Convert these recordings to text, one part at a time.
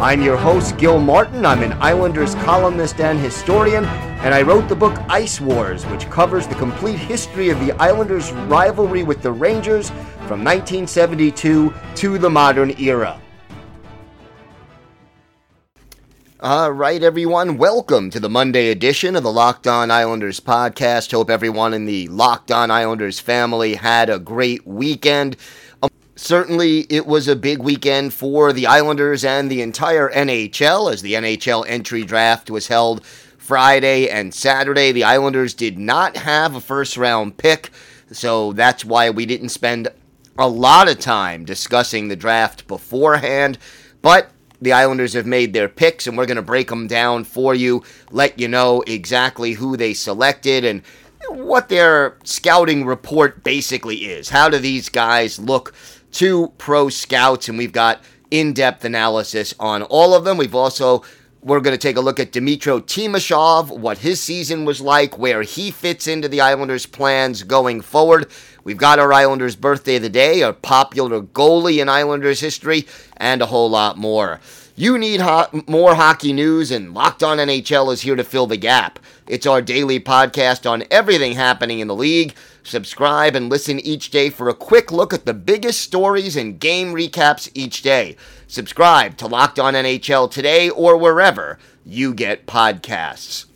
I'm your host, Gil Martin. I'm an Islanders columnist and historian, and I wrote the book Ice Wars, which covers the complete history of the Islanders' rivalry with the Rangers from 1972 to the modern era. All right, everyone. Welcome to the Monday edition of the Locked On Islanders podcast. Hope everyone in the Locked On Islanders family had a great weekend. Certainly, it was a big weekend for the Islanders and the entire NHL as the NHL entry draft was held Friday and Saturday. The Islanders did not have a first round pick, so that's why we didn't spend a lot of time discussing the draft beforehand. But the Islanders have made their picks, and we're going to break them down for you, let you know exactly who they selected and what their scouting report basically is. How do these guys look to pro scouts? And we've got in depth analysis on all of them. We've also we're going to take a look at Dmytro Timashov, what his season was like, where he fits into the Islanders' plans going forward. We've got our Islanders' birthday of the day, a popular goalie in Islanders history, and a whole lot more. You need ho- more hockey news, and Locked On NHL is here to fill the gap. It's our daily podcast on everything happening in the league. Subscribe and listen each day for a quick look at the biggest stories and game recaps each day. Subscribe to Locked On NHL today or wherever you get podcasts.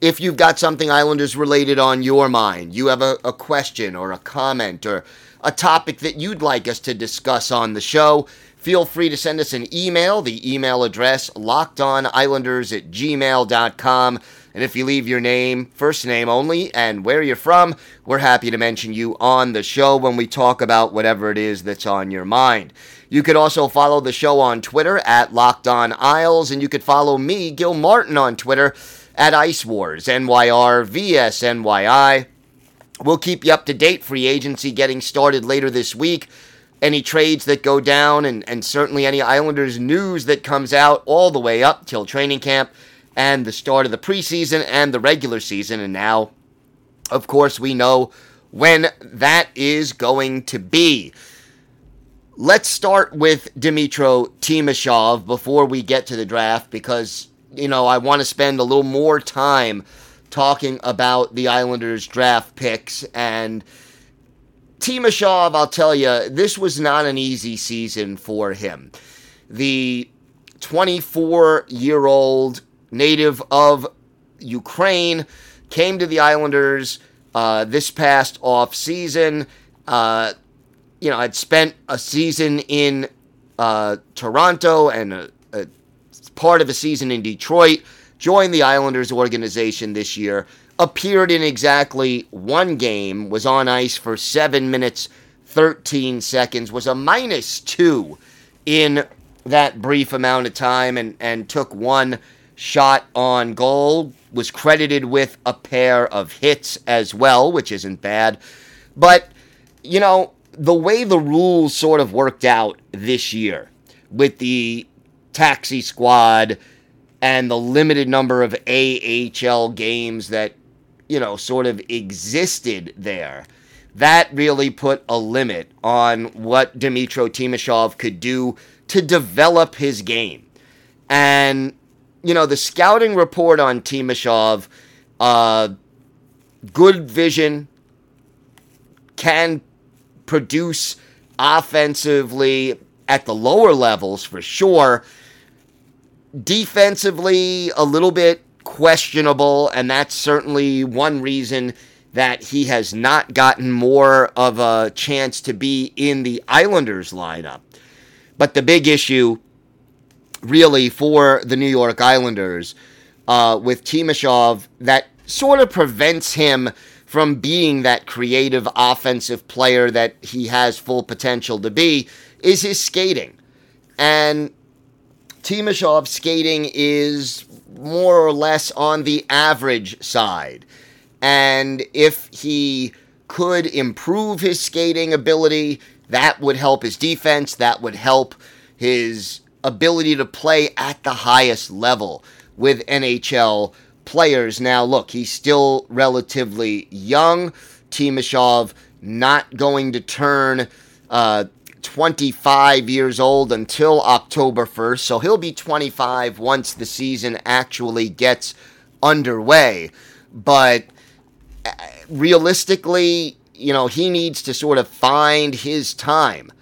If you've got something Islanders related on your mind, you have a, a question or a comment or a topic that you'd like us to discuss on the show, feel free to send us an email. The email address, lockedonislanders at gmail.com. And if you leave your name, first name only, and where you're from, we're happy to mention you on the show when we talk about whatever it is that's on your mind. You could also follow the show on Twitter at Locked On Isles, and you could follow me, Gil Martin, on Twitter at Ice Wars, NYR VSNYI. We'll keep you up to date. Free agency getting started later this week. Any trades that go down, and, and certainly any Islanders news that comes out all the way up till training camp and the start of the preseason and the regular season. And now, of course, we know when that is going to be. Let's start with Dmytro Timashov before we get to the draft because, you know, I want to spend a little more time talking about the Islanders draft picks. And Timashov, I'll tell you, this was not an easy season for him. The 24 year old native of Ukraine, came to the Islanders uh, this past off season. Uh, you know, had spent a season in uh, Toronto and a, a part of a season in Detroit. Joined the Islanders organization this year. Appeared in exactly one game. Was on ice for seven minutes, 13 seconds. Was a minus two in that brief amount of time and, and took one shot on goal, was credited with a pair of hits as well, which isn't bad. But, you know, the way the rules sort of worked out this year with the taxi squad and the limited number of AHL games that, you know, sort of existed there, that really put a limit on what Dmytro Timashov could do to develop his game. And you know, the scouting report on Timashov, uh, good vision, can produce offensively at the lower levels for sure. Defensively, a little bit questionable, and that's certainly one reason that he has not gotten more of a chance to be in the Islanders lineup. But the big issue really for the New York Islanders uh, with Timashov that sort of prevents him from being that creative offensive player that he has full potential to be is his skating. And Timashov's skating is more or less on the average side. And if he could improve his skating ability, that would help his defense, that would help his ability to play at the highest level with NHL players. Now, look, he's still relatively young. Timashov not going to turn uh, 25 years old until October 1st, so he'll be 25 once the season actually gets underway. But uh, realistically, you know, he needs to sort of find his time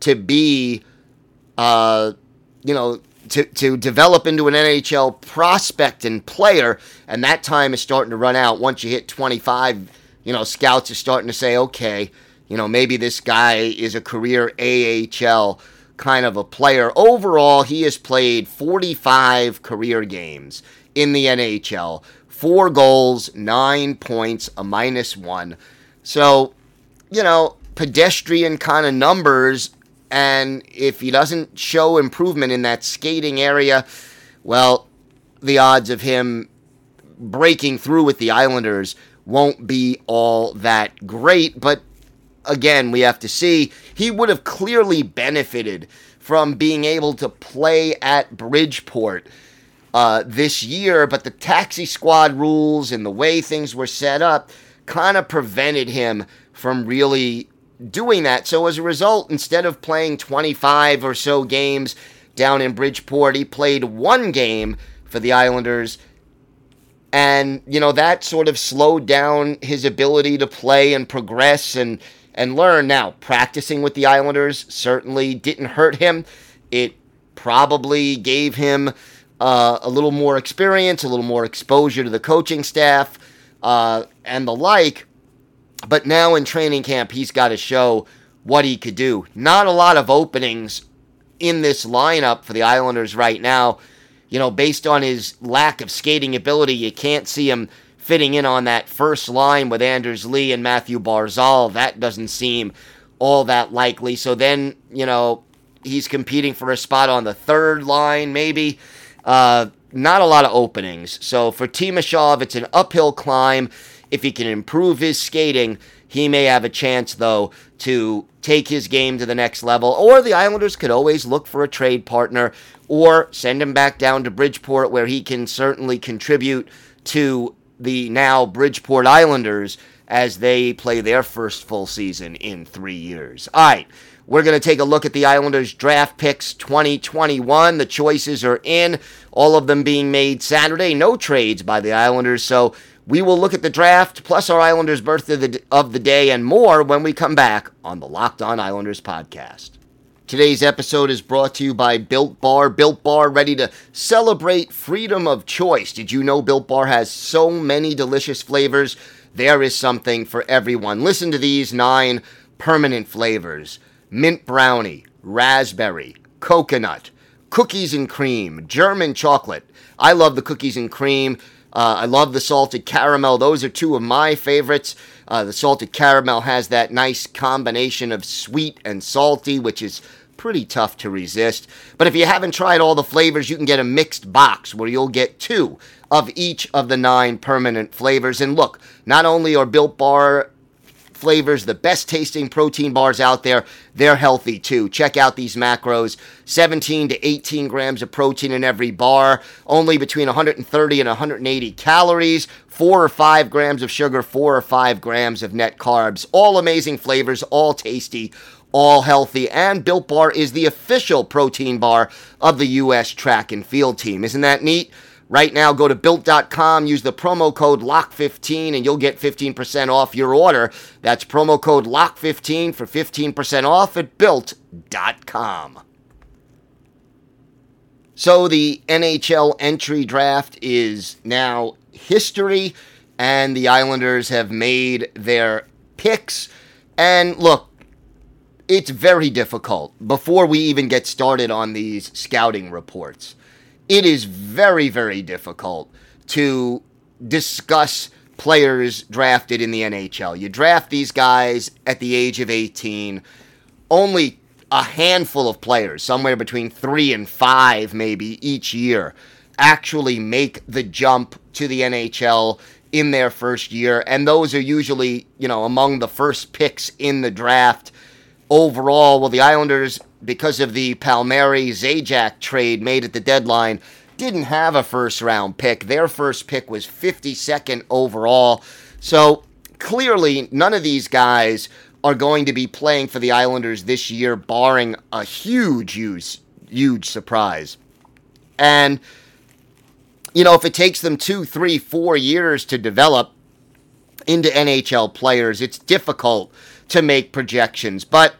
to be, uh, you know, to, to develop into an NHL prospect and player, and that time is starting to run out. Once you hit 25, you know, scouts are starting to say, okay, you know, maybe this guy is a career AHL kind of a player. Overall, he has played 45 career games in the NHL, four goals, nine points, a minus one. So, you know, pedestrian kind of numbers. And if he doesn't show improvement in that skating area, well, the odds of him breaking through with the Islanders won't be all that great. But again, we have to see. He would have clearly benefited from being able to play at Bridgeport uh, this year, but the taxi squad rules and the way things were set up kind of prevented him from really doing that. So as a result, instead of playing 25 or so games down in Bridgeport, he played one game for the Islanders. And, you know, that sort of slowed down his ability to play and progress and and learn. Now, practicing with the Islanders certainly didn't hurt him. It probably gave him uh, a little more experience, a little more exposure to the coaching staff, uh, and the like. But now in training camp, he's got to show what he could do. Not a lot of openings in this lineup for the Islanders right now. You know, based on his lack of skating ability, you can't see him fitting in on that first line with Anders Lee and Mathew Barzal. That doesn't seem all that likely. So then, you know, he's competing for a spot on the third line, maybe. Uh, not a lot of openings. So for Timashov, it's an uphill climb. If he can improve his skating, he may have a chance, though, to take his game to the next level. Or the Islanders could always look for a trade partner or send him back down to Bridgeport, where he can certainly contribute to the now Bridgeport Islanders as they play their first full season in three years. All right, we're going to take a look at the Islanders draft picks 2021. The choices are in, all of them being made Saturday. No trades by the Islanders, so we will look at the draft, plus our Islanders' birthday of the, of the day, and more when we come back on the Locked On Islanders podcast. Today's episode is brought to you by Built Bar. Built Bar ready to celebrate freedom of choice. Did you know Built Bar has so many delicious flavors? There is something for everyone. Listen to these nine permanent flavors mint brownie, raspberry, coconut, cookies and cream, German chocolate. I love the cookies and cream. Uh, I love the salted caramel. Those are two of my favorites. Uh, the salted caramel has that nice combination of sweet and salty, which is pretty tough to resist. But if you haven't tried all the flavors, you can get a mixed box where you'll get two of each of the nine permanent flavors. And look, not only are Built Bar flavors, the best tasting protein bars out there. They're healthy too. Check out these macros 17 to 18 grams of protein in every bar, only between 130 and 180 calories, 4 or 5 grams of sugar, 4 or 5 grams of net carbs. All amazing flavors, all tasty all healthy, and Built Bar is the official protein bar of the U.S. track and field team. Isn't that neat? Right now, go to built.com, use the promo code LOCK15, and you'll get 15% off your order. That's promo code LOCK15 for 15% off at built.com. So, the NHL entry draft is now history, and the Islanders have made their picks. And look, it's very difficult before we even get started on these scouting reports it is very, very difficult to discuss players drafted in the NHL. You draft these guys at the age of 18. Only a handful of players, somewhere between three and five maybe each year, actually make the jump to the NHL in their first year. And those are usually, you know, among the first picks in the draft overall. Well, the Islanders, because of the Palmieri Zajac trade made at the deadline, didn't have a first round pick. Their first pick was 52nd overall. So clearly, none of these guys are going to be playing for the Islanders this year, barring a huge, huge, huge surprise. And, you know, if it takes them two, three, four years to develop into NHL players, it's difficult to make projections. But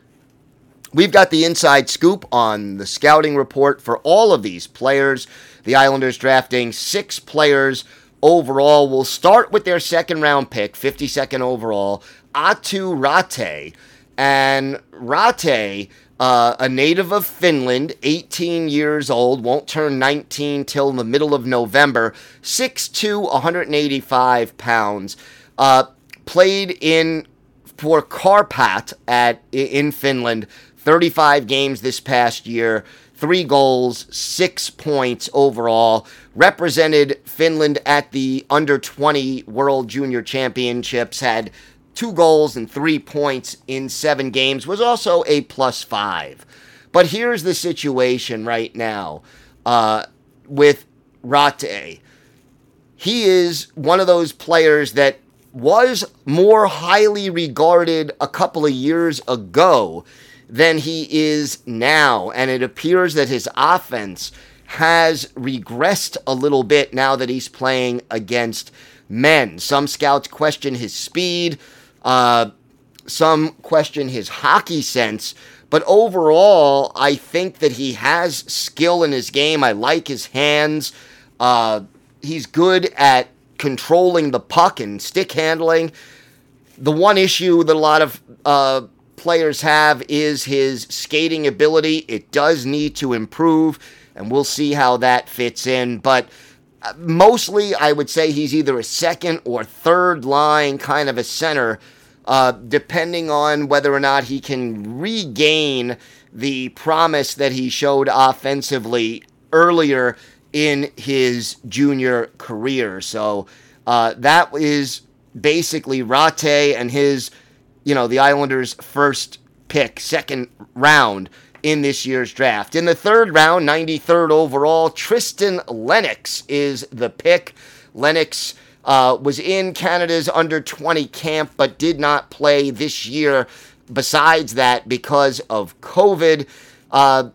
we've got the inside scoop on the scouting report for all of these players. The Islanders drafting six players overall. We'll start with their second round pick, 52nd overall, Aatu Raty. And Raty, uh, a native of Finland, 18 years old, won't turn 19 till the middle of November, 6'2, 185 pounds. Uh, played in for Kärpät at in Finland, 35 games this past year three goals, six points overall. Represented Finland at the under 20 World Junior Championships, had two goals and three points in seven games, was also a plus five. But here's the situation right now uh, with Raty. He is one of those players that was more highly regarded a couple of years ago than he is now. And it appears that his offense has regressed a little bit now that he's playing against men. Some scouts question his speed, uh, some question his hockey sense. But overall, I think that he has skill in his game. I like his hands. Uh, he's good at controlling the puck and stick handling. The one issue that a lot of uh, players have is his skating ability. It does need to improve, and we'll see how that fits in. But uh, mostly, I would say he's either a second or third line kind of a center, uh, depending on whether or not he can regain the promise that he showed offensively earlier in his junior career. So uh, that is basically Raty and his you know, the Islanders' first pick, second round in this year's draft. In the third round, 93rd overall, Tristan Lennox is the pick. Lennox uh, was in Canada's under 20 camp, but did not play this year. Besides that, because of COVID, uh,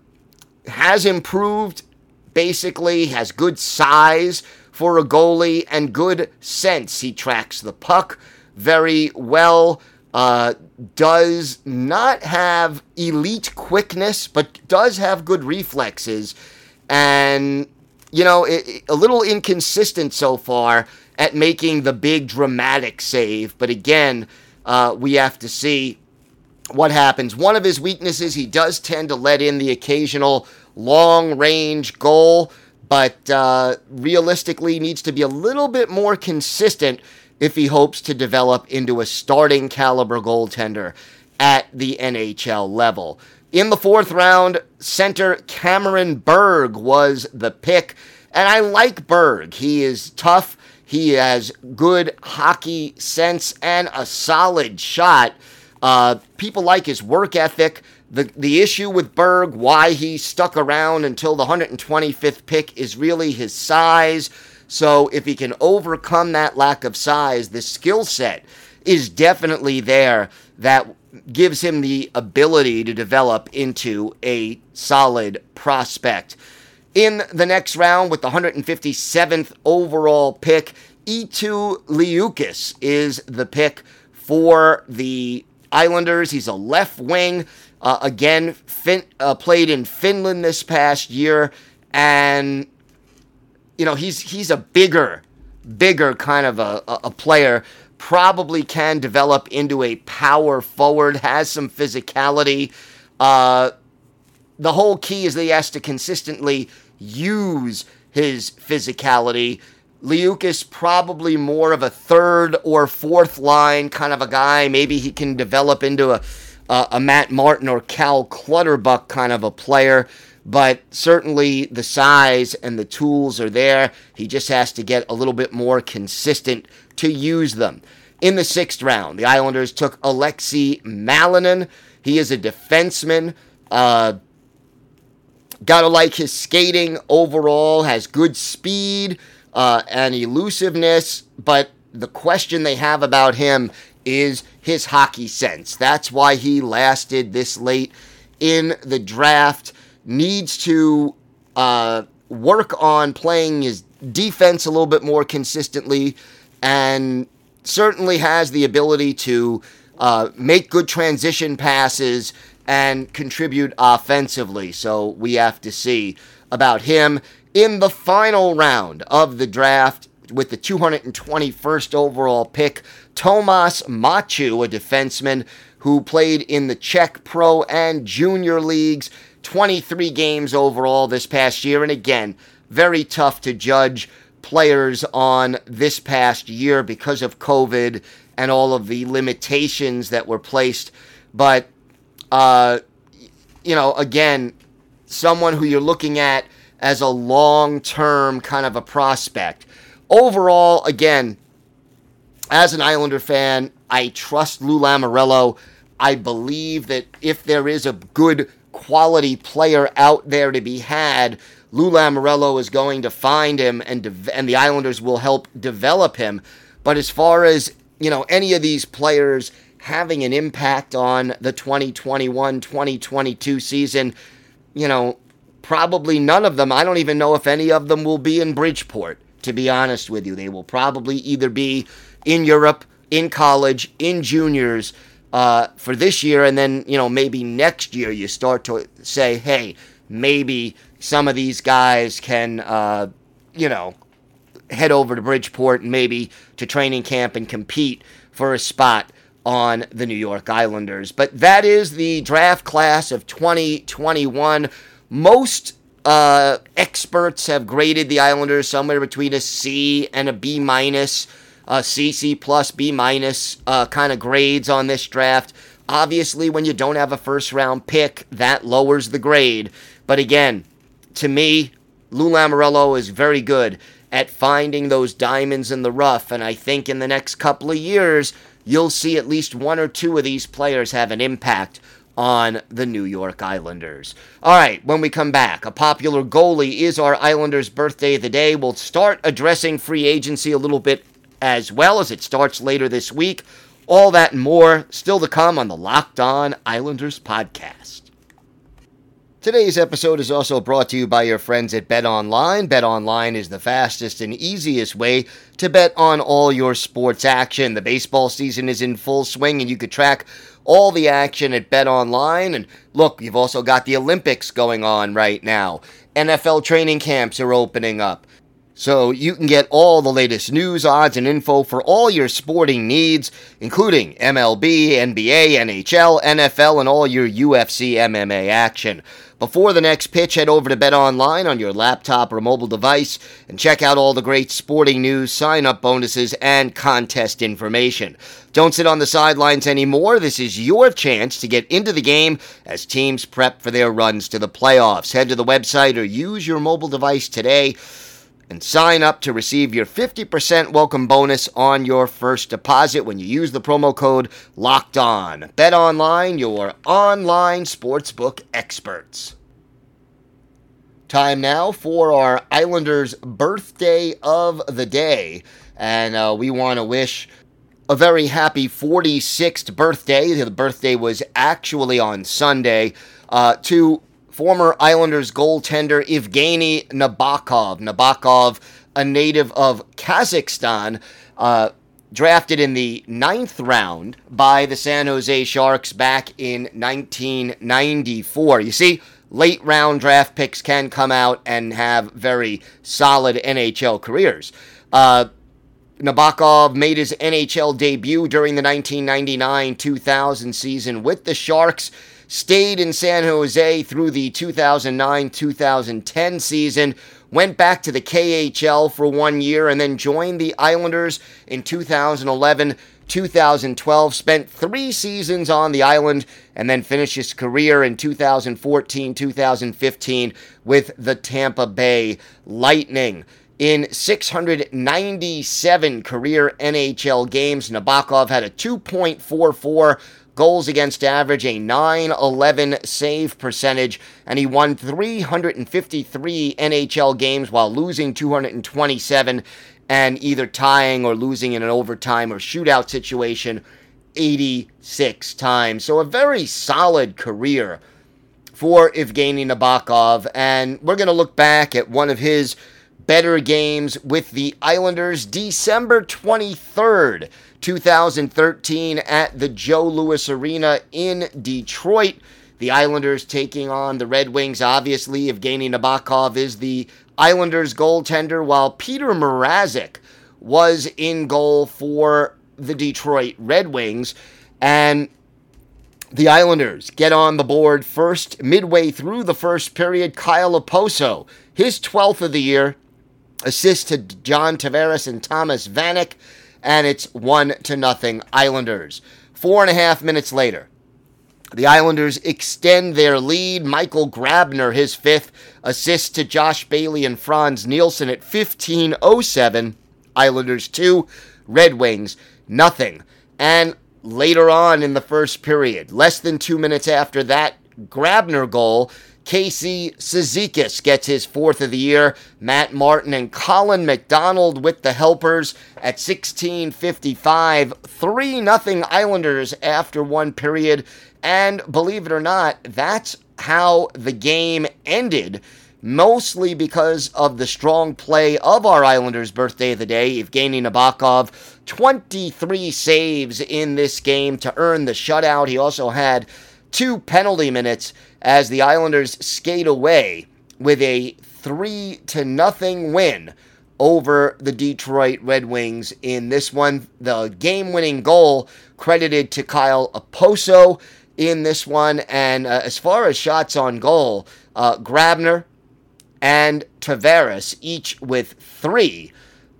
has improved. Basically, has good size for a goalie and good sense. He tracks the puck very well uh, does not have elite quickness, but does have good reflexes. And, you know, it, it, a little inconsistent so far at making the big dramatic save. But again, uh, we have to see what happens. One of his weaknesses, he does tend to let in the occasional long range goal, but uh, realistically needs to be a little bit more consistent if he hopes to develop into a starting caliber goaltender at the NHL level. In the fourth round, center Cameron Berg was the pick. And I like Berg. He is tough. He has good hockey sense and a solid shot. Uh, people like his work ethic. The, the issue with Berg, why he stuck around until the 125th pick, is really his size. So if he can overcome that lack of size, the skill set is definitely there that gives him the ability to develop into a solid prospect. In the next round, with the 157th overall pick, Eetu Liukas is the pick for the Islanders. He's a left wing. Uh, again, fin- uh, played in Finland this past year, and you know, he's he's a bigger, bigger kind of a, a player. Probably can develop into a power forward. Has some physicality. Uh, the whole key is that he has to consistently use his physicality. Liukas probably more of a third or fourth line kind of a guy. Maybe he can develop into a, uh, a Matt Martin or Cal Clutterbuck kind of a player, but certainly the size and the tools are there. He just has to get a little bit more consistent to use them. In the sixth round, the Islanders took Aleksi Malinen. He is a defenseman. Uh, gotta like his skating overall, has good speed uh, and elusiveness, but the question they have about him is his hockey sense. That's why he lasted this late in the draft. Needs to uh, work on playing his defense a little bit more consistently, and certainly has the ability to uh, make good transition passes and contribute offensively. So we have to see about him in the final round of the draft with the 221st overall pick. Tomas Machu, a defenseman who played in the Czech Pro and Junior Leagues, 23 games overall this past year. And again, very tough to judge players on this past year because of COVID and all of the limitations that were placed. But, uh, you know, again, someone who you're looking at as a long term kind of a prospect. Overall, again, as an Islander fan, I trust Lou Lamoriello. I believe that if there is a good quality player out there to be had, Lou Lamoriello is going to find him, and de- and the Islanders will help develop him. But as far as you know, any of these players having an impact on the 2021-2022 season, you know, probably none of them. I don't even know if any of them will be in Bridgeport. To be honest with you, they will probably either be in Europe, in college, in juniors uh, for this year, and then you know maybe next year you start to say, hey, maybe some of these guys can, uh, you know, head over to Bridgeport and maybe to training camp and compete for a spot on the New York Islanders. But that is the draft class of 2021. Most uh, experts have graded the Islanders somewhere between a C and a B minus, C plus, B minus uh, kind of grades on this draft. Obviously, when you don't have a first round pick, that lowers the grade. But again, to me, Lou Lamoriello is very good at finding those diamonds in the rough, and I think in the next couple of years, you'll see at least one or two of these players have an impact on the New York Islanders. All right, when we come back, a popular goalie is our Islanders' birthday of the day. We'll start addressing free agency a little bit as well as it starts later this week. All that and more still to come on the Locked On Islanders podcast. Today's episode is also brought to you by your friends at Bet Online. Bet Online is the fastest and easiest way to bet on all your sports action. The baseball season is in full swing, and you could track all the action at Bet Online. And look, you've also got the Olympics going on right now. NFL training camps are opening up. So you can get all the latest news, odds, and info for all your sporting needs, including MLB, NBA, NHL, NFL, and all your UFC MMA action. Before the next pitch, head over to Bet Online on your laptop or mobile device and check out all the great sporting news, sign up bonuses, and contest information. Don't sit on the sidelines anymore. This is your chance to get into the game as teams prep for their runs to the playoffs. Head to the website or use your mobile device today and sign up to receive your 50% welcome bonus on your first deposit when you use the promo code locked on. Bet online your online sportsbook experts. Time now for our islanders birthday of the day. And uh, we want to wish a very happy 46th birthday. The birthday was actually on sunday uh, to former Islanders goaltender Evgeny Nabokov. Nabokov, a native of Kazakhstan, uh, drafted in the ninth round by the San Jose Sharks back in 1994. You see, late round draft picks can come out and have very solid NHL careers. Uh, Nabokov made his NHL debut during the 1999 2000 season with the Sharks stayed in San Jose through the 2009 2010 season, went back to the KHL for one year, and then joined the Islanders in 2011 2012, spent three seasons on the island, and then finished his career in 2014 2015 with the Tampa Bay Lightning. In 697 career NHL games, Nabokov had a 2.44 goals against average, a 9-11 save percentage, and he won 353 NHL games while losing 227 and either tying or losing in an overtime or shootout situation 86 times. So a very solid career for Evgeny Nabokov, and we're going to look back at one of his better games with the Islanders December 23rd, 2013, at the Joe Louis Arena in Detroit. The Islanders taking on the Red Wings. Obviously, Evgeny Nabokov is the Islanders goaltender, while Peter Mrazek was in goal for the Detroit Red Wings. And the Islanders get on the board first midway through the first period. Kyle Okposo, his 12th of the year, assist to John Tavares and Thomas Vanek, and it's one to nothing Islanders. Four and a half minutes later, the Islanders extend their lead. Michael Grabner, his fifth assist to Josh Bailey and Frans Nielsen at 15:07. Islanders two, Red Wings nothing. And later on in the first period, less than two minutes after that Grabner goal, Casey Cizikas gets his fourth of the year. Matt Martin and Colin McDonald with the helpers at 16:55. 3 nothing Islanders after one period. And believe it or not, that's how the game ended. Mostly because of the strong play of our Islanders' birthday of the day, Evgeny Nabokov. 23 saves in this game to earn the shutout. He also had two penalty minutes as the Islanders skate away with a 3 to nothing win over the Detroit Red Wings in this one. The game-winning goal credited to Kyle Okposo in this one and uh, as far as shots on goal, uh, Grabner and Tavares each with 3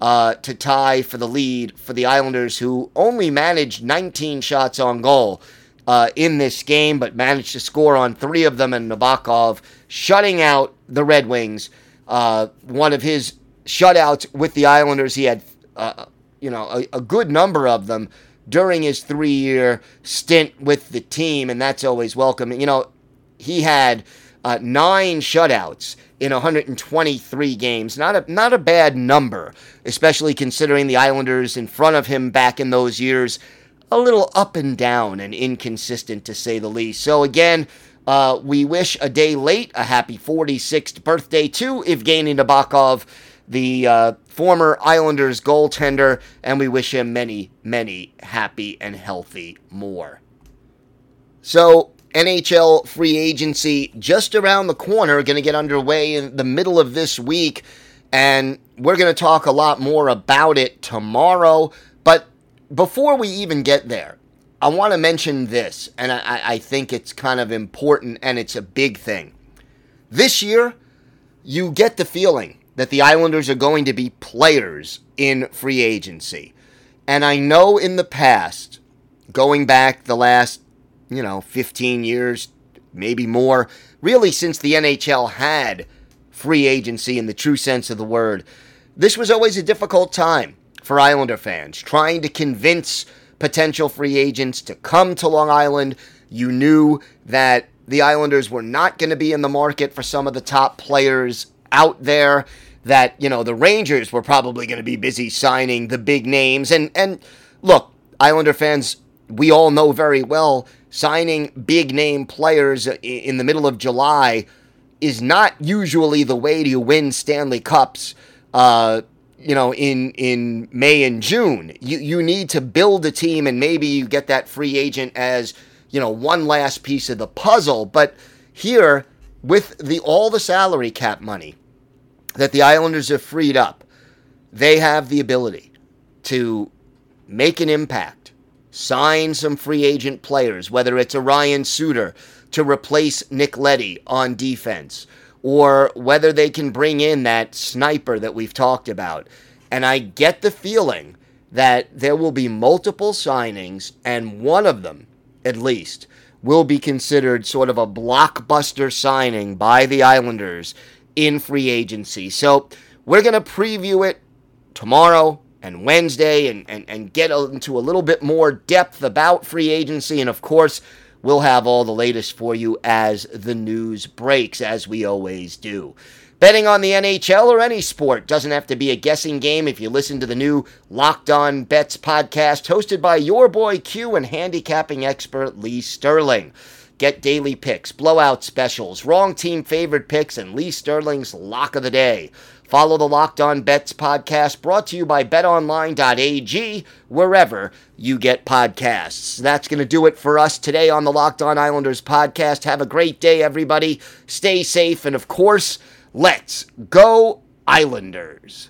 uh, to tie for the lead for the Islanders, who only managed 19 shots on goal uh, in this game, but managed to score on three of them. And Nabokov shutting out the Red Wings. Uh, one of his shutouts with the Islanders, he had uh, you know a, a, good number of them during his three-year stint with the team, and that's always welcome. You know, he had uh, nine shutouts in 123 games. Not a not a bad number, especially considering the Islanders in front of him back in those years a little up and down and inconsistent to say the least. So again, uh, we wish a day late a happy 46th birthday to Evgeny Nabokov, the uh, former Islanders goaltender, and we wish him many, many happy and healthy more. So, NHL free agency just around the corner, going to get underway in the middle of this week, and we're going to talk a lot more about it tomorrow. But before we even get there, I want to mention this, and I, I, think it's kind of important and it's a big thing. This year, you get the feeling that the Islanders are going to be players in free agency. And I know in the past, going back the last, you know, 15 years, maybe more, really since the NHL had free agency in the true sense of the word, this was always a difficult time for Islander fans, trying to convince potential free agents to come to Long Island. You knew that the Islanders were not going to be in the market for some of the top players out there. That, you know, the Rangers were probably going to be busy signing the big names. And, and look, Islander fans, we all know very well signing big name players in the middle of July is not usually the way to win Stanley Cups. Uh, you know, in in May and June. You you need to build a team, and maybe you get that free agent as you know one last piece of the puzzle. But here, with the all the salary cap money that the Islanders have freed up, they have the ability to make an impact, sign some free agent players, whether it's a Ryan Suter to replace Nick Leddy on defense or whether they can bring in that sniper that we've talked about. And I get the feeling that there will be multiple signings, and one of them, at least, will be considered sort of a blockbuster signing by the Islanders in free agency. So we're going to preview it tomorrow and Wednesday and, and, and get into a little bit more depth about free agency. And of course, we'll have all the latest for you as the news breaks, as we always do. Betting on the NHL or any sport doesn't have to be a guessing game if you listen to the new Locked On Bets podcast hosted by your boy Q and handicapping expert Lee Sterling. Get daily picks, blowout specials, wrong team favorite picks, and Lee Sterling's lock of the day. Follow the Locked On Bets podcast brought to you by betonline.ag wherever you get podcasts. That's going to do it for us today on the Locked On Islanders podcast. Have a great day, everybody. Stay safe, and of course, Let's go, Islanders.